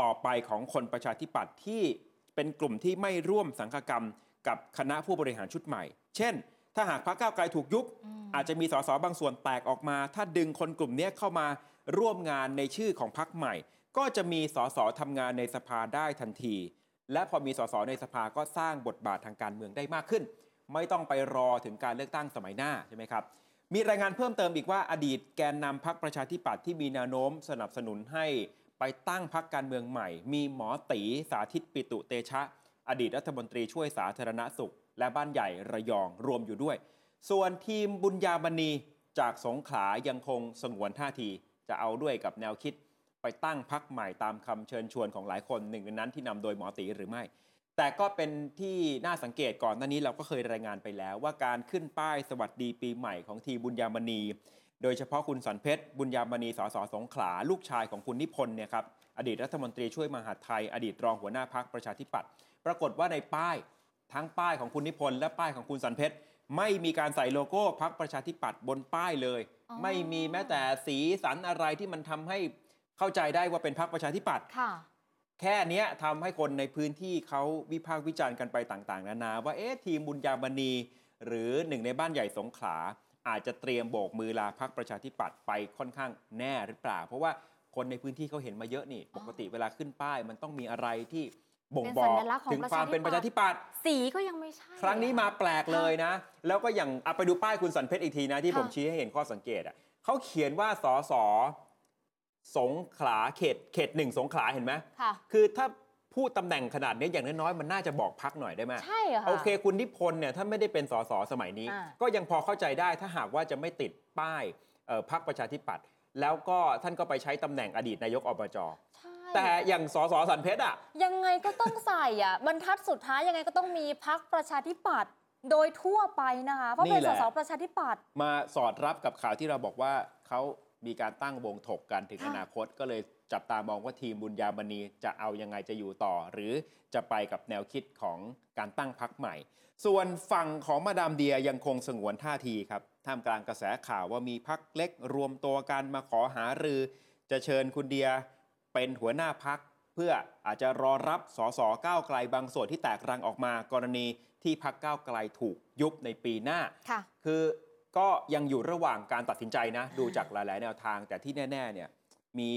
ต่อไปของคนประชาธิปัตย์ที่เป็นกลุ่มที่ไม่ร่วมสังฆกรรม กับคณะผู้บริหารชุดใหม่ เช่น ถ้าหากพรรคก้าวไกลถูกยุบอืมอาจจะมีสสบางส่วนแตกออกมา ถ้าดึงคนกลุ่มเนี้ยเข้ามาร่วมงานในชื่อของพรรคใหม่ ก็จะมีสสทำงานในสภาได้ทันที และพอมีสสในสภาก็สร้างบทบาททางการเมืองได้มากขึ้น ไม่ต้องไปรอถึงการเลือกตั้งสมัยหน้าใช่ไหมครับมีรายงานเพิ่มเติมอีกว่าอดีตแกนนำพักประชาธิปัตย์ที่มีแนวโน้มสนับสนุนให้ไปตั้งพักการเมืองใหม่ มีหมอตีสาธิตปิตุเตชะ อดีตรัฐมนตรีช่วยสาธารณสุข และบ้านใหญ่ระยองรวมอยู่ด้วย ส่วนทีมบุญญาบณีจากสงขลายังคงสงวนท่าที จะเอาด้วยกับแนวคิด ไปตั้งพักใหม่ตามคำเชิญชวนของหลายคนหนึ่งในนั้นที่นำโดยหมอตีหรือไม่ แต่ก็เป็นที่น่าสังเกตก่อนหน้านี้เราก็เคยรายงานไปแล้ว ว่าการขึ้นป้ายสวัสดีปีใหม่ของทีมบุญญามณี โดยเฉพาะคุณสันเพชรบุญญามณีสสสงขลาลูกชายของคุณนิพนธ์เนี่ยครับอดีตรัฐมนตรีช่วยมหาดไทย อดีตรองหัวหน้าพักประชาธิปัตย์ ปรากฏว่าในป้ายทั้งป้ายของคุณนิพนธ์และป้ายของคุณสันเพชรไม่มีการใส่โลโก้พักประชาธิปัตย์บนป้ายเลยอ๋อไม่มีแม้แต่สีสันอะไรที่มันทำให้เข้าใจได้ว่าเป็นพักประชาธิปัตย์ค่ะแค่เนี้ยทำให้คนในพื้นที่เขาวิพากษ์วิจารณ์กันไปต่าง ๆ นานา ว่าเอ๊ะทีมบุญญาบณี หรือหนึ่งในบ้านใหญ่สงขลาอาจจะเตรียมโบกมือลาพักประชาธิปัตย์ไปค่อนข้างแน่หรือเปล่า เพราะว่าคนในพื้นที่เขาเห็นมาเยอะนี่อ๋อปกติเวลาขึ้นป้ายมันต้องมีอะไรที่ บ่งเป็นบอกสัญลักษณ์ของถึงความเป็นประชาธิปัตย์สีก็ยังไม่ใช่ ครั้งนี้มาแปลกเลยนะ แล้วก็อย่างเอาไปดูป้ายคุณสันเพชรอีกทีนะ ที่ค่ะผมชี้ให้เห็นข้อสังเกตอะเขาเขียนว่าสอสอสงขลาเขตเขตหนึ่งสงขลาเห็นไหมค่ะคือถ้าพูดตำแหน่งขนาดนี้อย่างน้อยๆ มันน่าจะบอกพักหน่อยได้ไหมใช่เหรอคะโอเค คุณนิพนธ์เนี่ยถ้าไม่ได้เป็นสสสมัยนี้อ่าก็ยังพอเข้าใจได้ถ้าหากว่าจะไม่ติดป้ายเอ่อพักประชาธิปัตย์ แล้วก็ท่านก็ไปใช้ตำแหน่งอดีตนายกอบจ ใช่ แต่อย่างสสสันเพชรอะ ยังไงก็ต้องใส่อะ บรรทัดสุดท้ายยังไงก็ต้องมีพักประชาธิปัตย์โดยทั่วไปนะคะ เพราะเป็นนี่แหสละ สประชาธิปัตย์ มาสอดรับกับข่าวที่เราบอกว่าเขามีการตั้งวงถกกันถึงค่ะ อนาคตก็เลย จับตามองว่าทีมบุญญามณีจะเอายังไงจะอยู่ต่อ หรือจะไปกับแนวคิดของการตั้งพักใหม่ ส่วนฝั่งของมาดามเดียยังคงสงวนท่าทีครับท่ามกลางกระแสข่าวว่ามีพักเล็กรวมตัวกันมาขอหารือ จะเชิญคุณเดียเป็นหัวหน้าพักเพื่ออาจจะรอรับสสก้าวไกลบางส่วนที่แตกรังออกมากรณีที่พักก้าวไกลถูกยุบในปีหน้าค่ะคือก็ยังอยู่ระหว่างการตัดสินใจนะ ดูจากหลาย ๆ แนวทาง แต่ที่แน่ ๆ เนี่ยมี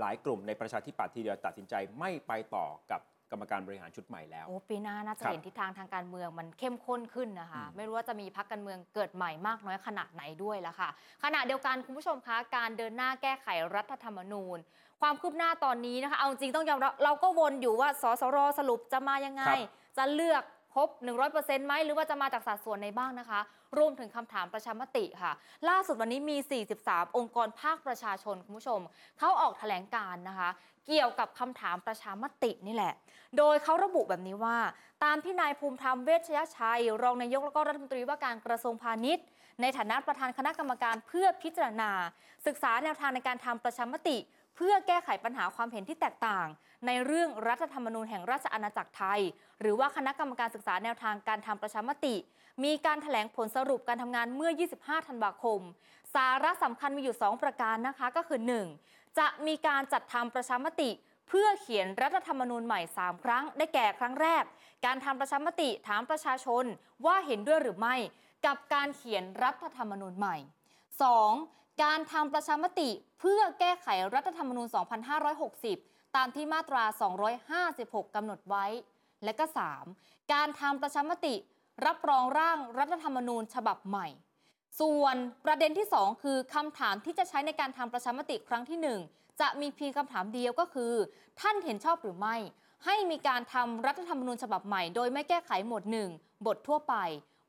หลายกลุ่มในประชาธิปัตย์ที่เดียวตัดสินใจไม่ไปต่อกับกรรมการบริหารชุดใหม่แล้ว โอ้ปีหน้าน่าจะครับเห็นทิศทางทางการเมืองมันเข้มข้นขึ้นนะคะอืมไม่รู้ว่าจะมีพักการเมืองเกิดใหม่มากน้อยขนาดไหนด้วยละค่ะ ขณะเดียวกันคุณผู้ชมคะการเดินหน้าแก้ไขรัฐธรรมนูญ ความคืบหน้าตอนนี้นะคะ เอาจริงต้องยอมรับเราก็วนอยู่ว่าสสรสรุปจะมายังไงครับจะเลือก ครบ 100%ไหมหรือว่าจะมาจากสัดส่วนในบ้างนะคะ รวมถึงคำถามประชามติค่ะ ล่าสุดวันนี้มี 43 องค์กรภาคประชาชนคุณผู้ชม เขาออกแถลงการ์นะคะ เกี่ยวกับคำถามประชามตินี่แหละ โดยเขาระบุแบบนี้ว่า ตามที่นายภูมิธรรมเวชยชัย รองนายกและก็รัฐมนตรีว่าการกระทรวงพาณิชย์ ในฐานะประธานคณะกรรมการเพื่อพิจารณา ศึกษาแนวทางในการทำประชามติ เพื่อแก้ไขปัญหาความเห็นที่แตกต่าง ในเรื่องรัฐธรรมนูญแห่งราชอาณาจักรไทย หรือว่าคณะกรรมการศึกษาแนวทางการทำประชามติ มีการถแถลงผลสรุปการทำงานเมื่อ 25 ธันวาคม สาระสำคัญมีอยู่ 2 ประการนะคะก็คือ 1. จะมีการจัดทำประชามติเพื่อเขียนรัฐธรรมนูญใหม่ 3 ครั้ง ได้แก่ครั้งแรก การทำประชามติถามประชาชนว่าเห็นด้วยหรือไม่ กับการเขียนรัฐธรรมนูญใหม่ 2. การทำประชามติเพื่อแก้ไขรัฐธรรมนูญ 2560 ตามที่มาตรา 256 กำหนดไว้ และก็ 3. การทำประชามติรับรองร่างรัฐธรรมนูญฉบับใหม่ ส่วนประเด็นที่ 2 คือคำถามที่จะใช้ในการทำประชามติครั้งที่ 1 จะมีเพียงคำถามเดียวก็คือ ท่านเห็นชอบหรือไม่ ให้มีการทำรัฐธรรมนูญฉบับใหม่ โดยไม่แก้ไขหมวด 1 บททั่วไป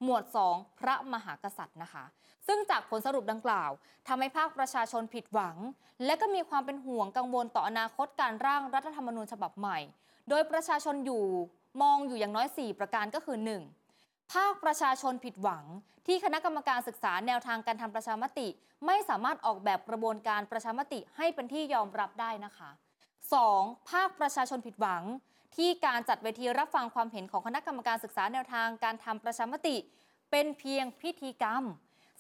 หมวด 2 พระมหากษัตริย์นะคะ ซึ่งจากผลสรุปดังกล่าวทำให้ภาคประชาชนผิดหวัง และก็มีความเป็นห่วงกังวลต่ออนาคตการร่างรัฐธรรมนูญฉบับใหม่ โดยประชาชนอยู่มองอยู่อย่างน้อย 4 ประการก็คือ 1. ภาคประชาชนผิดหวัง ที่คณะกรรมการศึกษาแนวทางการทำประชามติ ไม่สามารถออกแบบกระบวนการประชามติให้เป็นที่ยอมรับได้นะคะ 2. ภาคประชาชนผิดหวัง ที่การจัดเวทีรับฟังความเห็นของคณะกรรมการศึกษาแนวทางการทำประชามติ เป็นเพียงพิธีกรรม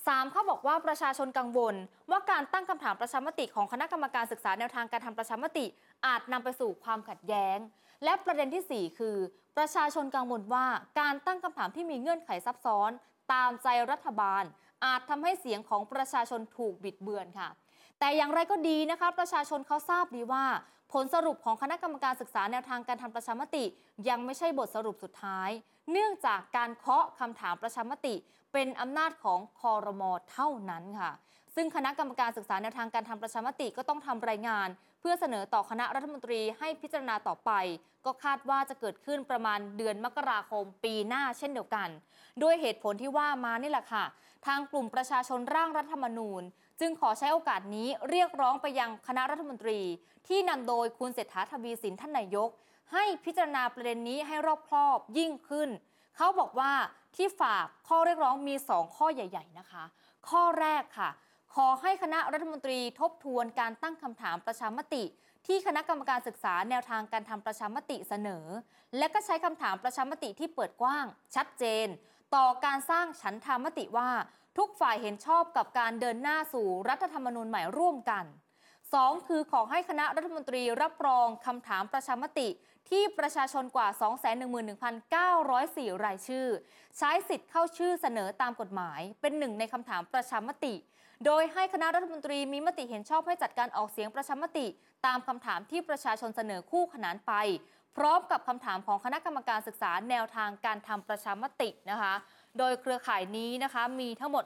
3. เขาบอกว่าประชาชนกังวล ว่าการตั้งคำถามประชามติของคณะกรรมการศึกษาแนวทางการทำประชามติ อาจนำไปสู่ความขัดแย้ง และประเด็นทีสี่4 คือ ประชาชนกังวลว่าการตั้งคำถามที่มีเงื่อนไขซับซ้อน ตามใจรัฐบาล อาจทำให้เสียงของประชาชนถูกบิดเบือนค่ะแต่อย่างไรก็ดีนะคะ ประชาชนเขาทราบดีว่า ผลสรุปของคณะกรรมการศึกษาแนวทางการทำประชามติ ยังไม่ใช่บทสรุปสุดท้าย เนื่องจากการเคาะคำถามประชามติ เป็นอำนาจของคอรมอเท่านั้นค่ะ ซึ่งคณะกรรมการศึกษาแนวทางการทำประชามติก็ต้องทำรายงาน เพื่อเสนอต่อคณะรัฐมนตรีให้พิจารณาต่อไป ก็คาดว่าจะเกิดขึ้นประมาณเดือนมกราคมปีหน้าเช่นเดียวกัน ด้วยเหตุผลที่ว่ามานี่แหละค่ะ ทางกลุ่มประชาชนร่างรัฐธรรมนูญ จึงขอใช้โอกาสนี้เรียกร้องไปยังคณะรัฐมนตรี ที่นำโดยคุณเศรษฐาทวีสินท่านนายก ให้พิจารณาประเด็นนี้ให้รอบครอบยิ่งขึ้น เขาบอกว่าที่ฝากข้อเรียกร้องมี 2 ข้อใหญ่ ๆนะคะ ข้อแรกค่ะ ขอให้คณะรัฐมนตรีทบทวนการตั้งคำถามประชามติ ที่คณะกรรมการศึกษาแนวทางการทำประชามติเสนอ และก็ใช้คำถามประชามติที่เปิดกว้าง ชัดเจน ต่อการสร้างฉันทามติว่า ทุกฝ่ายเห็นชอบกับการเดินหน้าสู่รัฐธรรมนูญใหม่ร่วมกัน 2 คือขอให้คณะรัฐมนตรีรับรองคำถามประชามติ ที่ประชาชนกว่า 211,904 รายชื่อ ใช้สิทธิ์เข้าชื่อเสนอตามกฎหมาย เป็นหนึ่งในคำถามประชามติ โดยให้คณะรัฐมนตรีมีมติเห็นชอบให้จัดการออกเสียงประชามติ ตามคำถามที่ประชาชนเสนอคู่ขนานไป พร้อมกับคำถามของคณะกรรมการศึกษาแนวทางการทำประชามตินะคะ โดยเครือข่ายนี้นะคะมีทั้งหมด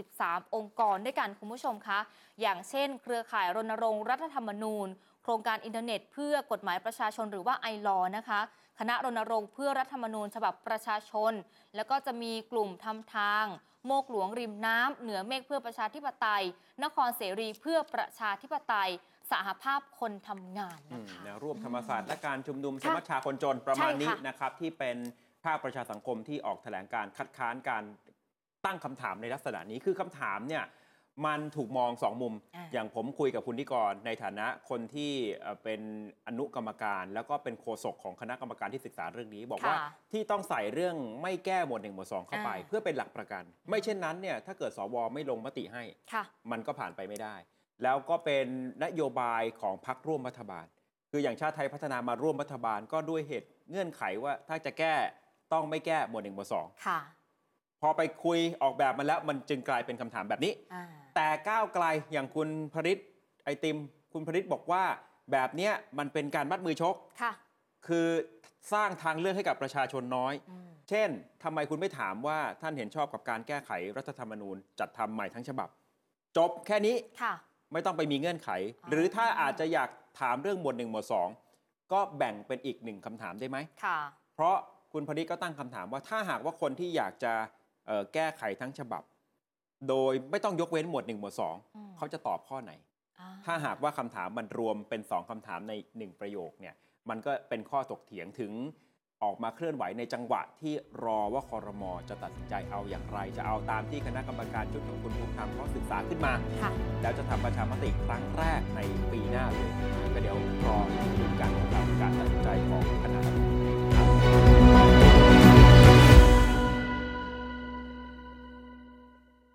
43 องค์กรด้วยกันคุณผู้ชมคะ อย่างเช่น เครือข่ายรณรงค์รัฐธรรมนูญ โครงการอินเทอร์เน็ต เพื่อกฎหมายประชาชนหรือว่าไอรอนะคะ คณะรณรงค์เพื่อรัฐธรรมนูญฉบับประชาชน แล้วก็จะมีกลุ่มทำทาง โมกหลวงริมน้ำเหนือเมฆเพื่อประชาธิปไตย นครเสรีเพื่อประชาธิปไตยสหภาพคนทำงานอืนะมคะแนวร่วมธรรมศาสตร์และการชุมนุมสค่ะมัชชาคนจนประมาณใช่นี้ค่ะนะครับที่เป็น ภาคประชาสังคมที่ออกแถลงการคัดค้านการตั้งคำถามในลักษณะนี้คือคำถามเนี่ยมันถูกมองสองมุมอ่าอย่างผมคุยกับคุณนิกรในฐานะคนที่เอ่อเป็นอนุกรรมการ แล้วก็เป็นโฆษกของคณะกรรมการที่ศึกษาเรื่องนี้ บอกว่าค่ะที่ต้องใส่เรื่องไม่แก้หมวดหนึ่งหมวดสองเข้าไปอ่าเพื่อเป็นหลักประกัน ไม่เช่นนั้นเนี่ยถ้าเกิดสวไม่ลงมติให้ค่ะมันก็ผ่านไปไม่ได้ แล้วก็เป็นนโยบายของพรรคร่วมรัฐบาล คืออย่างชาติไทยพัฒนามาร่วมรัฐบาลก็ด้วยเหตุเงื่อนไขว่าถ้าจะแก้ ต้องไม่แก้หมวดหนึ่งหมวดสองค่ะ พอไปคุยออกแบบมาแล้วมันจึงกลายเป็นคำถามแบบนี้อ่าแต่ก้าวไกลอย่างคุณพริษไอติม คุณพริษบอกว่าแบบเนี้ยมันเป็นการมัดมือชกค่ะ คือสร้างทางเลือกให้กับประชาชนน้อยอืมเช่นทำไมคุณไม่ถามว่าท่านเห็นชอบกับการแก้ไขรัฐธรรมนูญ จัดทำใหม่ทั้งฉบับ จบแค่นี้ค่ะไม่ต้องไปมีเงื่อนไขอ๋อหรือถ้าอาจจะอยากถามเรื่องหมวดหนึ่งหมวดสองก็แบ่งเป็นอีกหนึ่งคำถามได้ไหมค่ะ เพราะ คุณพริก็ตั้งคำถามว่าถ้าหากว่าคนที่อยากจะแก้ไขทั้งฉบับ โดยไม่ต้องยกเว้นหมวดหนึ่งหมวดสองเขาจะตอบข้อไหน ถ้าหากว่าคำถามมันรวมเป็นสองคำถามในหนึ่งประโยคเนี่ยมันก็เป็นข้อตกเถียงถึงออกมาเคลื่อนไหวในจังหวะที่รอว่าคอรมอจะตัดสินใจเอาอย่างไร จะเอาตามที่คณะกรรมการชุดของคุณภูมิธรรมเขาศึกษาขึ้นมา แล้วจะทำประชามติครั้งแรกในปีหน้าเลยก็เดี๋ยวรอดูการของการตัดสินใจของคณะ